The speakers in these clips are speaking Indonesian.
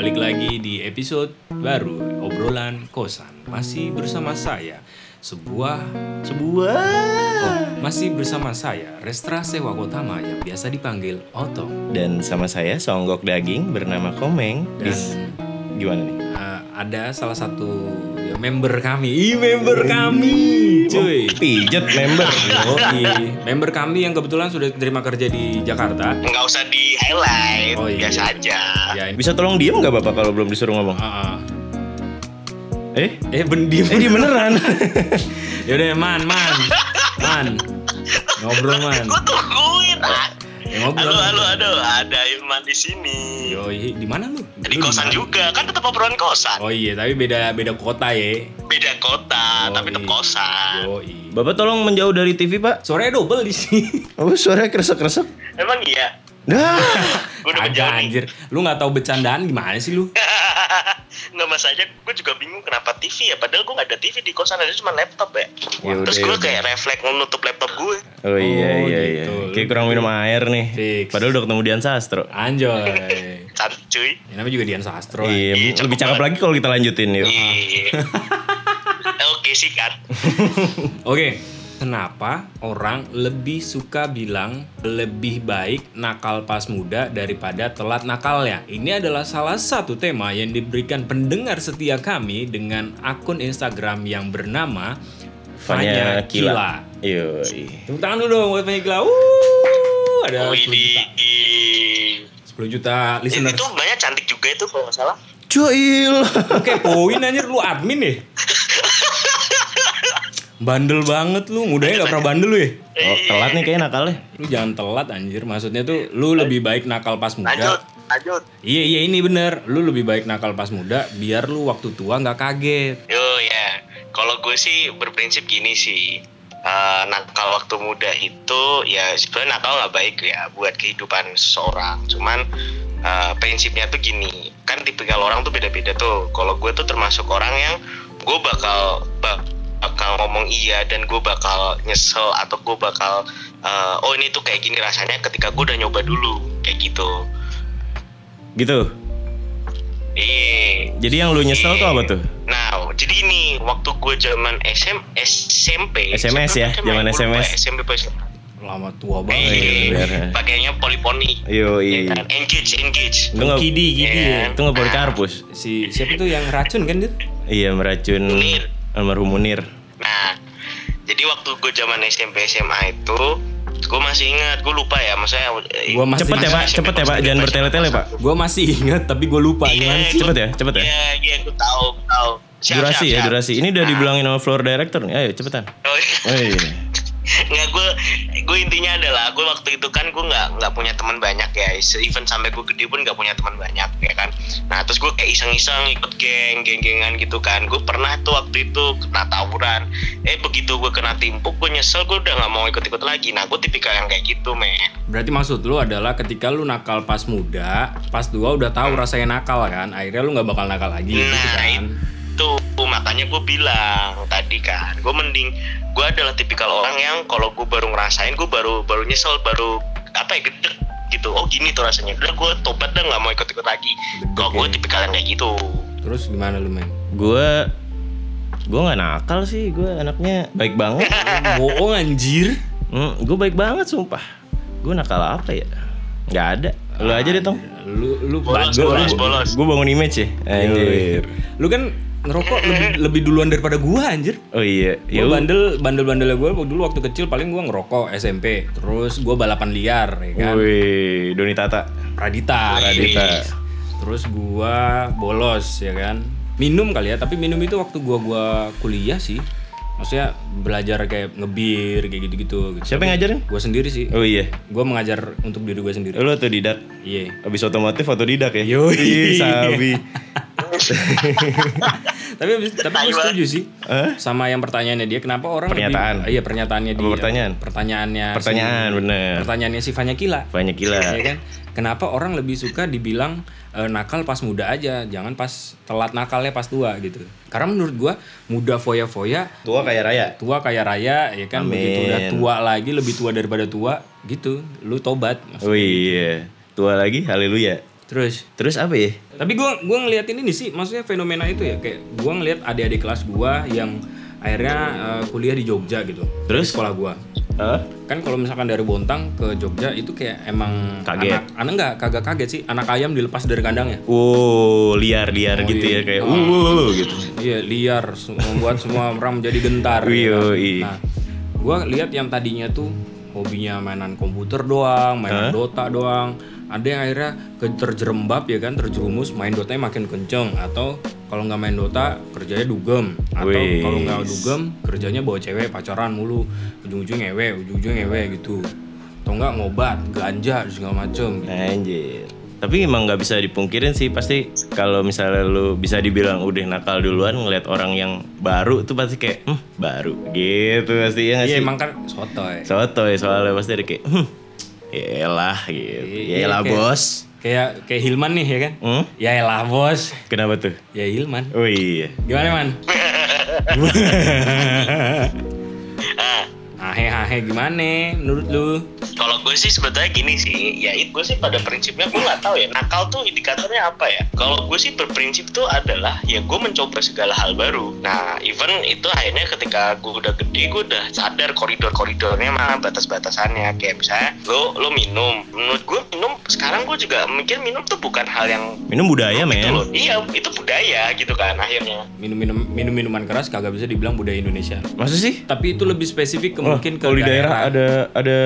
balik lagi di episode baru obrolan kosan. Masih bersama saya, sebuah Sebuah. oh, masih bersama saya Restra Sewa Kotama yang biasa dipanggil Otong. Dan sama saya songgok daging bernama Komeng. Dan Is- gimana nih? uh, ada salah satu ya, member kami, Ih, member kami, cuy. Pijet member. Yoi. member kami yang kebetulan sudah terima kerja di Jakarta. nggak usah di highlight Oh, iya. biasa aja Ya, ini. Bisa tolong diem nggak bapak kalau belum disuruh ngomong? Ah, ah. Eh? Eh, bendim. Eh dia beneran. Yaudah, man, man, man. Ngobrol, man. gue tungguin Ya, halo halo halo ada Ilman di sini Yoi, di mana lu? di Lu kosan mana? juga kan tetap obrolan kosan Oh iya, tapi beda beda kota ya. beda kota Oh, tapi tetap iya. kosan Yoi. bapak tolong menjauh dari TV pak. Suaranya double di sini. Oh suaranya kresek-kresek. emang iya Dah. gue udah Agak anjir. Lu nggak tahu bercandaan gimana sih lu? nggak masalahnya gue juga bingung kenapa TV ya padahal gue nggak ada TV di kosan ada cuma laptop ya, Ya terus udah, gue ya kayak refleks menutup laptop gue Oh iya Oh, iya gitu. iya. Kayak kurang minum air nih. Fix. Padahal udah ketemu Dian Sastro. Anjoy. cantik cuy Ya, namanya juga Dian Sastro. Iya, Iya, lebih cakep cakep lagi kalau kita lanjutin yuk. Iya. Oke sih kan. Oke, kenapa orang lebih suka bilang lebih baik nakal pas muda daripada telat nakalnya? Ini adalah salah satu tema yang diberikan pendengar setia kami dengan akun Instagram yang bernama Fanya Fanya Kila. Kila. Yoi. Tepuk tangan dulu dong buat Fanya Kila. Wuh, ada 10 Wih di juta. 10 juta listener. itu banyak cantik juga itu kalau nggak salah. Cuil. Oke, poin anjir lu admin ya. Bandel banget lu, mudanya gak pernah bandel lu ya? Oh, telat nih kayaknya nakalnya. Lu jangan telat anjir. Maksudnya tuh lu lebih baik nakal pas Lanjut, muda. lanjut. Iya iya ini bener. Lu lebih baik nakal pas muda biar lu waktu tua nggak kaget. Yo ya, kalau gue sih berprinsip gini sih. Eh, nakal waktu muda itu ya sebenarnya nakal nggak baik ya buat kehidupan seseorang. Cuman eh, prinsipnya tuh gini, kan tipikal orang tuh beda-beda tuh. Kalau gue tuh termasuk orang yang gue bakal ba- bakal ngomong iya dan gue bakal nyesel atau gue bakal eh, oh ini tuh kayak gini rasanya ketika gue udah nyoba dulu kayak gitu. Gitu. Iya. Jadi yang lu nyesel tuh apa tuh? Nah, jadi ini waktu gue zaman SM, SMP, SMS ya, SMP, zaman gue lupa, SMS. SMP SMP? Lama tua banget. iya, pakainya poliponi. Yoi. Ya kan? Engage, engage. Itu nggak Kidi Kidi Iya. ya. itu nggak Polikarpus. Si siapa tuh yang racun kan dia? Iya meracun Munir. Almarhum Munir. Nah, jadi waktu gue zaman SMP SMA itu, gue masih ingat, gue lupa ya, maksudnya. eh, Gua masih Cepet ya pak, SMP cepet ya pak, jangan bertele-tele pak. Gue masih inget tapi gue lupa Iya, gimana sih? Cepet ya, cepet ya. Iya, iya, gue tahu, gue tahu. Siap, durasi siap, ya siap. durasi. Ini udah Nah. dibilangin sama floor director nih. Ayo cepetan. Oh, iya. Oh iya. nggak gue gue intinya adalah gue waktu itu kan gue nggak nggak punya teman banyak ya. Even sampai gue gede pun nggak punya teman banyak ya kan. Nah terus gue kayak iseng-iseng ikut geng geng-gengan gitu kan. Gue pernah tuh waktu itu kena tawuran. Eh begitu gue kena timpuk gue nyesel gue udah nggak mau ikut-ikut lagi. Nah gue tipikal yang kayak gitu men. Berarti maksud lu adalah ketika lu nakal pas muda, pas tua udah tahu rasanya nakal kan, akhirnya lu nggak bakal nakal lagi gitu Nah, kan? Itu makanya gue bilang tadi kan gue mending gue adalah tipikal orang yang kalau gue baru ngerasain gue baru baru nyesel baru apa ya gede gitu oh gini tuh rasanya udah gue tobat dah nggak mau ikut ikut lagi kalau gue tipikal yang kayak gitu Terus gimana lu men? Gue gue nggak nakal sih. Gue anaknya baik banget. Bohong anjir. Hmm, gue baik banget sumpah. Gue nakal apa ya? Gak ada. Lu aja deh tong. Lu lu Bolos, gua- bolos, bolos. Gue bangun image ya. Anjir. Lu kan ngerokok lebih lebih duluan daripada gua anjir. Oh iya. Ya Gua bandel bandel bandelnya gua dulu waktu kecil paling gua ngerokok SMP. Terus gua balapan liar ya kan. Wih, Doni Tata. Radita. Radita. Terus gua bolos ya kan. Minum kali ya, tapi minum itu waktu gua gua kuliah sih. Maksudnya belajar kayak ngebir kayak gitu-gitu. gitu. Siapa yang ngajarin? Gua sendiri sih. Oh iya. Gua mengajar untuk diri gua sendiri. Lu tuh didak. Iya. Abis otomotif otodidak ya? Yoi. Sabi. tapi abis- tapi gue Taiwan. setuju sih Hah? sama yang pertanyaannya dia kenapa orang lebih- Pernyataan. iya pernyataannya Apa dia pertanyaan? pertanyaannya si- Pertanyaan, bener. pertanyaannya si Fanya Kila Banyak gila. ya kan kenapa orang lebih suka dibilang eh, nakal pas muda aja jangan pas telat nakalnya pas tua gitu karena menurut gua muda foya-foya Tua kayak raya. tua kayak raya ya kan Amin. begitu udah tua lagi lebih tua daripada tua gitu lu tobat Oh iya. Tua lagi, haleluya. Terus Terus apa ya? Tapi gua gua ngeliatin ini sih, maksudnya fenomena itu ya kayak gua ngeliat adik-adik kelas gua yang akhirnya eh, kuliah di Jogja gitu. Terus? Di sekolah gua. Hah? Kan kalau misalkan dari Bontang ke Jogja itu kayak emang Kaget. anak anak enggak kagak kaget sih, anak ayam dilepas dari kandangnya. Wow, liar-liar Oh, gitu iya. ya kayak Oh. uh gitu. Iya, liar membuat semua orang menjadi gentar. Ya. iya. Nah, gua lihat yang tadinya tuh hobinya mainan komputer doang, mainan Hah? Dota doang. Ada yang akhirnya terjerembab ya kan, terjerumus main Dotanya makin kenceng atau kalau nggak main Dota kerjanya dugem atau kalau nggak dugem kerjanya bawa cewek pacaran mulu ujung-ujung ngewe ujung-ujung ngewe gitu atau nggak ngobat ganja segala macem gitu. Anjir. Tapi emang nggak bisa dipungkirin sih pasti kalau misalnya lu bisa dibilang udah nakal duluan ngeliat orang yang baru tuh pasti kayak hmm, baru gitu pasti ya nggak Iya sih? emang kan sotoy. Sotoy soalnya pasti ada kayak hmm, yaelah gitu. Iya, Yaelah kayak- bos. Kayak kayak Hilman nih ya kan? Hmm? Ya elah bos. Kenapa tuh? Ya Hilman. Oh iya. Gimana man? Ah, Ahe ahe gimana menurut lu? Kalau gue sih sebetulnya gini sih, ya itu gue sih pada prinsipnya gue nggak tahu ya nakal tuh indikatornya apa ya. Kalau gue sih berprinsip tuh adalah ya gue mencoba segala hal baru. Nah even itu akhirnya ketika gue udah gede gue udah sadar koridor-koridornya mana batas-batasannya. Kayak misalnya lo lo minum, menurut gue minum sekarang gue juga mikir minum tuh bukan hal yang Minum budaya gitu men. loh. Iya itu budaya gitu kan akhirnya. Minum minum minum minuman keras kagak bisa dibilang budaya Indonesia. Masa sih? Tapi itu lebih spesifik ke Wah, mungkin ke kalau di daerah ada ada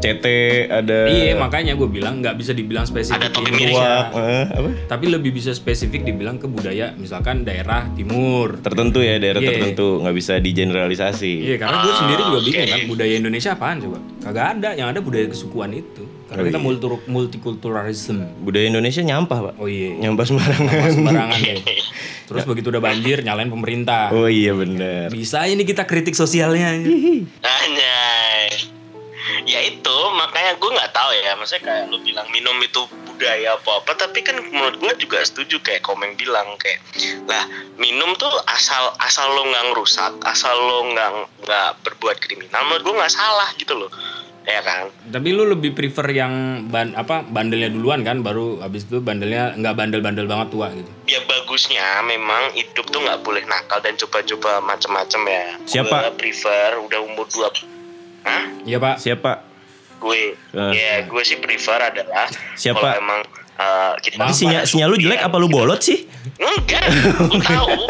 CT, ada Iya makanya gue bilang nggak bisa dibilang spesifik Ada topi ke miring. Indonesia. apa? Tapi lebih bisa spesifik dibilang ke budaya misalkan daerah timur. Tertentu ya daerah Iya. tertentu nggak bisa digeneralisasi. Iya karena gue sendiri juga Ah, bingung kan budaya Indonesia apaan coba? Kagak ada yang ada budaya kesukuan itu. Karena Oh, kita iya. multi- multikulturalism. Budaya Indonesia nyampah pak. Oh iya. Nyampah sembarangan. sembarangan deh. Terus begitu udah banjir nyalain pemerintah. Oh iya bener. Bisa ini kita kritik sosialnya. Anjay. Ya itu makanya gue nggak tahu ya, maksudnya kayak lu bilang minum itu budaya apa apa, tapi kan menurut gue juga setuju kayak komen bilang kayak lah minum tuh asal asal lo nggak ngerusak, asal lo nggak nggak berbuat kriminal, menurut gue nggak salah gitu loh, ya kan? Tapi lu lebih prefer yang ban apa bandelnya duluan kan, baru habis itu bandelnya nggak bandel-bandel banget tua gitu. Ya bagusnya memang hidup tuh nggak boleh nakal dan coba-coba macam-macam ya. Siapa? Gue prefer udah umur dua, Hah? Iya pak. Siapa? gue Eh. ya gue sih prefer adalah Siapa? kalau emang eh, kita Tapi sinyal, sinyal lu jelek apa lu bolot sih? enggak gue tahu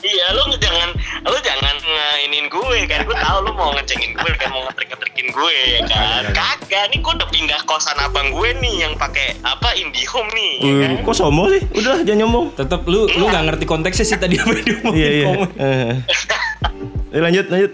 iya lu jangan lu jangan ngainin gue kan gue tahu lu mau ngecengin gue kan mau ngetrik-ngetrikin gue ya kan kagak nih gue udah pindah kosan abang gue nih yang pakai apa IndiHome nih ya kan? Uh, kok sombong sih? Udah jangan nyombong. Tetap lu lu nggak ngerti konteksnya sih tadi apa yang diomongin Iya iya. Eh. Eh, lanjut lanjut.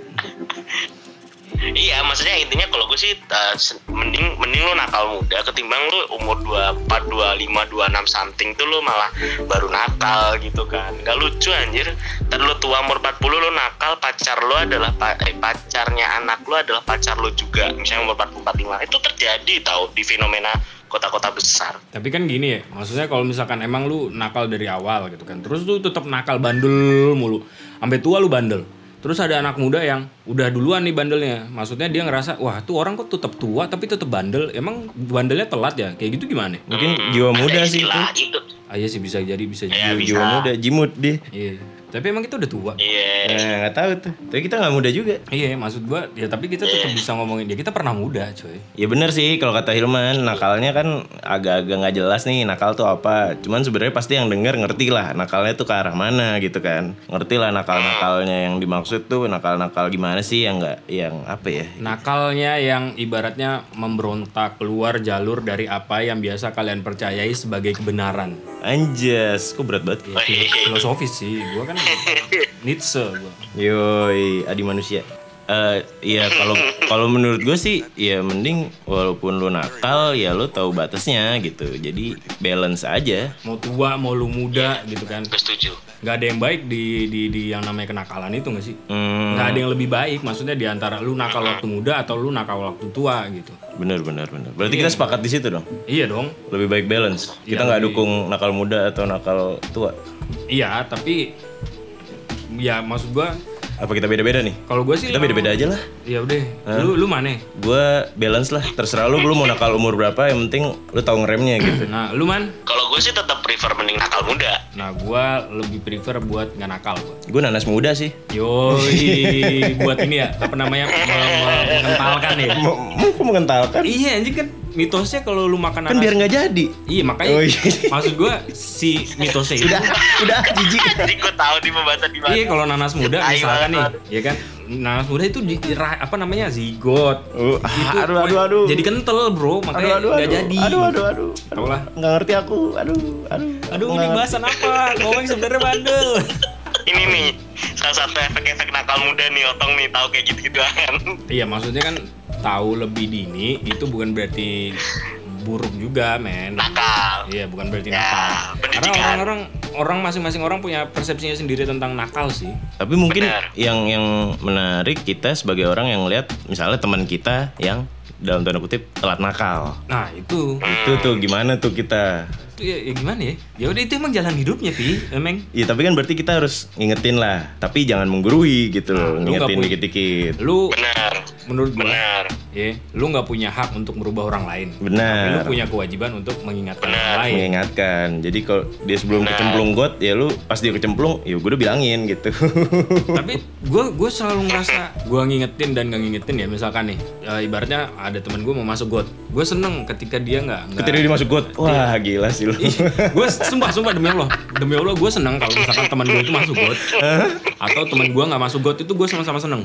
Gue sih uh, mending mending lu nakal muda ketimbang lu umur 24, 25, 26 something tuh lu malah baru nakal gitu kan. Gak lucu anjir. Ntar lu tua umur 40 lu nakal, pacar lu adalah eh, pacarnya anak lu adalah pacar lu juga. Misalnya umur 40, 45 itu terjadi tahu di fenomena kota-kota besar. Tapi kan gini ya, maksudnya kalau misalkan emang lu nakal dari awal gitu kan, terus lu tetap nakal bandel mulu, sampai tua lu bandel. Terus ada anak muda yang udah duluan nih bandelnya, maksudnya dia ngerasa wah tuh orang kok tetap tua tapi tetap bandel, emang bandelnya telat ya, kayak gitu gimana? Mungkin jiwa muda sih itu. istilah itu. Ah iya sih bisa jadi bisa Ya, jadi. Jiwa muda, jimut dia. Iya. Tapi emang kita udah tua. Iya. Nah, nggak tahu tuh. Tapi kita nggak muda juga. Iya, maksud gua ya tapi kita tetap bisa ngomongin dia. Kita pernah muda, coy. Ya bener sih kalau kata Hilman nakalnya kan agak-agak nggak jelas nih nakal tuh apa. Cuman sebenarnya pasti yang denger ngerti lah nakalnya tuh ke arah mana gitu kan. Ngerti lah nakal-nakalnya yang dimaksud tuh nakal-nakal gimana sih yang nggak yang apa ya? Nakalnya yang ibaratnya memberontak keluar jalur dari apa yang biasa kalian percayai sebagai kebenaran. Anjas, kok berat banget. Ya, fil- filosofis sih, gua kan Nietzsche gua. Yoi, adi manusia. Eh, iya kalau kalau menurut gue sih ya mending walaupun lu nakal ya lu tahu batasnya gitu. Jadi balance aja. Mau tua, mau lu muda gitu kan. Gue setuju. Gak ada yang baik di, di, di yang namanya kenakalan itu gak sih? Hmm, Gak ada yang lebih baik, maksudnya di antara lu nakal waktu muda atau lu nakal waktu tua gitu. bener bener bener. Berarti kita sepakat di situ dong. Iya dong. Lebih baik balance. Kita Iya, nggak lebih- dukung nakal muda atau nakal tua. Iya, tapi ya maksud gua Apa kita beda-beda nih? Kalau gue sih Kita beda-beda aja lah. Ya udah. Lu lu mana? Gue balance lah. Terserah lu, lu mau nakal umur berapa. Yang penting lu tahu ngeremnya gitu. Nah, lu man? Kalau gue sih tetap prefer mending nakal muda. Nah, gua lebih prefer buat nggak nakal gua. Gue nanas muda sih. Yoi, buat ini ya, apa namanya, me- me- mengentalkan ya. Mau kok mengentalkan? Iya, anjing kan mitosnya kalau lu makan Kan nanas. biar nggak jadi. Iya, makanya Oh, iya. maksud gua si mitosnya itu. Udah, udah jijik. Jadi gue tahu di pembahasan di mana. Iya, kalau nanas muda misalkan nih, ya kan. Nanas muda itu di apa namanya? zigot. Oh, Itu, aduh, aduh, aduh. Jadi kental, Bro, Aduh, makanya aduh, nggak aduh. jadi. Aduh, aduh, aduh. Tau lah. Nggak ngerti aku. Aduh, aduh. Aduh, ini bahasan apa? Ngomong sebenarnya bandel. Ini nih salah satu efek-efek nakal muda nih Otong nih tahu kayak gitu-gitu kan. Iya maksudnya kan tahu lebih dini itu bukan berarti buruk juga men. Nakal. Iya bukan berarti Ya, nakal. Karena pendidikan. orang-orang orang masing-masing orang punya persepsinya sendiri tentang nakal sih. Tapi mungkin Benar. yang yang menarik kita sebagai orang yang lihat misalnya teman kita yang dalam tanda kutip telat nakal. Nah itu Itu tuh gimana tuh kita? Ya, ya gimana ya? Ya udah itu emang jalan hidupnya pi, emang. Ya tapi kan berarti kita harus ngingetin lah. Tapi jangan menggurui gitu loh. Nah, ngingetin punya- dikit-dikit. Lu Benar. menurut gua Benar. ya lu nggak punya hak untuk merubah orang lain. Tapi lu Benar. punya kewajiban untuk mengingatkan Benar. orang lain. Mengingatkan. Jadi kalau dia sebelum Benar. kecemplung got, ya lu pas dia kecemplung, ya gue udah bilangin gitu. tapi gue gue selalu ngerasa gue ngingetin dan gak ngingetin ya misalkan nih eh, ibaratnya ada temen gue mau masuk got gue seneng ketika dia nggak nggak Ketika dia masuk got, wah gila sih lu. Gue sumpah sumpah demi allah. Demi allah gue seneng kalau misalkan teman gue itu masuk got. Atau teman gue nggak masuk got itu gue sama-sama seneng.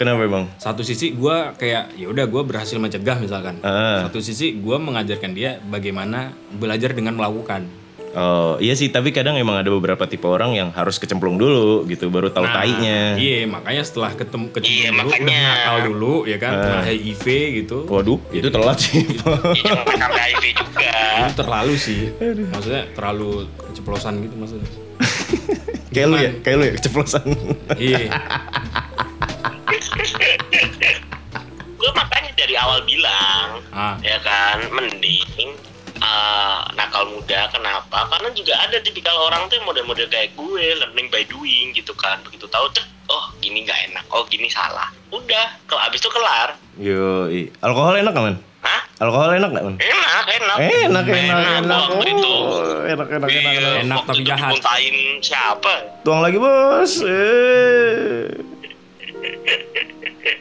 Kenapa emang? satu sisi gue kayak ya udah gue berhasil mencegah misalkan. Ah. satu sisi gue mengajarkan dia bagaimana belajar dengan melakukan Oh iya sih, tapi kadang emang ada beberapa tipe orang yang harus kecemplung dulu gitu, baru tahu Nah, tainya. iya makanya setelah ketemu kecemplung Iya, dulu udah makanya. nakal dulu ya kan kena HIV gitu Waduh, itu telat sih. Ya jangan sampai HIV juga. itu terlalu sih maksudnya terlalu keceplosan gitu maksudnya kayak lu ya, kayak lu ya keceplosan. iya Gue makanya dari awal bilang ah ya kan mending uh, nakal muda kenapa karena juga ada tipikal orang tuh yang model-model kayak gue learning by doing gitu kan begitu tahu cek oh gini nggak enak oh gini salah udah kalau abis itu kelar Yo, alkohol enak gak man? Hah? Alkohol enak gak man? enak enak Enak, enak, enak. waktu itu Oh, enak, enak, enak, Iya, enak. Enak waktu tapi itu jahat. dimuntahin siapa Tuang lagi bos. Eh.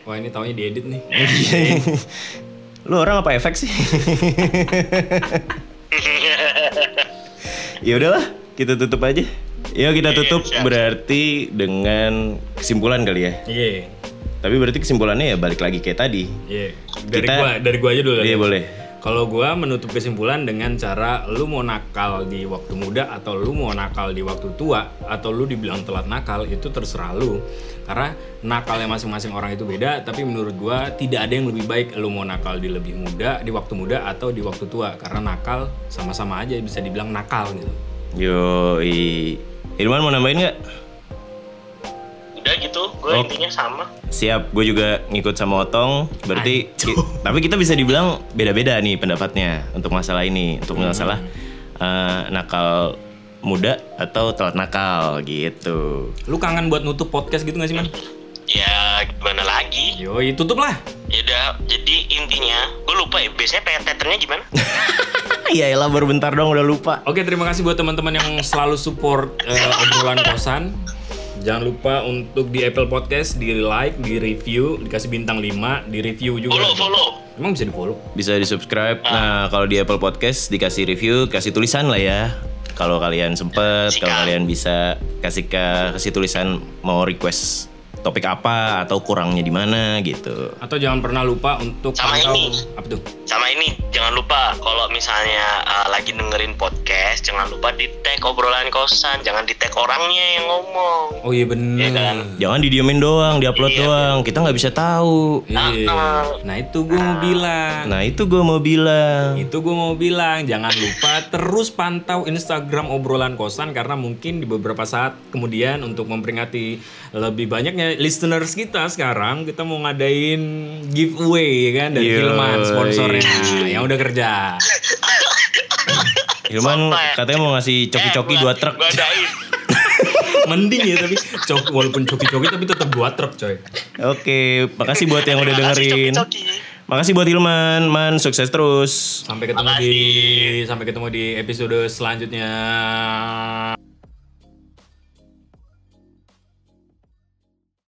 wah ini taunya diedit nih Lu orang apa efek sih? ya udahlah, kita tutup aja. Yuk kita tutup siap. berarti dengan kesimpulan kali ya. iya Tapi berarti kesimpulannya ya balik lagi kayak tadi. iya dari Kita- gua dari gua aja dulu Iya boleh. Kalau gua menutup kesimpulan dengan cara lu mau nakal di waktu muda atau lu mau nakal di waktu tua atau lu dibilang telat nakal itu terserah lu. Karena nakalnya masing-masing orang itu beda tapi menurut gua tidak ada yang lebih baik lu mau nakal di lebih muda di waktu muda atau di waktu tua. Karena nakal sama-sama aja bisa dibilang nakal gitu. Yo, Irman mau nambahin nggak? Oh. intinya sama Siap, gue juga ngikut sama Otong. Berarti, ki- tapi kita bisa dibilang beda-beda nih pendapatnya untuk masalah ini, untuk masalah eh, nakal muda atau telat nakal gitu. lu kangen buat nutup podcast gitu gak sih man? ya gimana lagi Yoi tutup lah ya udah jadi intinya gue lupa ya biasanya patternnya gimana Iya elah baru bentar dong udah lupa. Oke, terima kasih buat teman-teman yang selalu support eh, obrolan kosan. Jangan lupa untuk di Apple Podcast di like, di review, dikasih bintang 5, di review juga. follow follow Emang bisa di follow? Bisa di subscribe. Nah kalau di Apple Podcast dikasih review, kasih tulisan lah ya. Kalau kalian sempet, kalau kalian bisa kasih ke kasih tulisan mau request topik apa atau kurangnya di mana gitu. Atau jangan pernah lupa untuk Sama pantau ini. Tuh? sama ini jangan lupa kalau misalnya uh, lagi dengerin podcast jangan lupa di tag obrolan kosan jangan di tag orangnya yang ngomong Oh iya bener. Iya kan? Jangan didiemin doang, diupload Iya, doang. Kita nggak bisa tahu. Iya. Nah itu gue mau bilang. Nah itu gue mau bilang. Itu gue mau bilang, jangan lupa terus pantau Instagram obrolan kosan karena mungkin di beberapa saat kemudian untuk memperingati lebih banyaknya listeners kita sekarang kita mau ngadain giveaway ya kan dari Yoi. Hilman sponsornya yang udah kerja. Hilman katanya mau ngasih coki-coki Eh, dua truk. mending ya tapi cok walaupun coki-coki tapi tetap dua truk coy. Oke, makasih buat yang udah dengerin. Makasih buat Hilman, Man, sukses terus. Sampai ketemu di sampai ketemu di episode selanjutnya.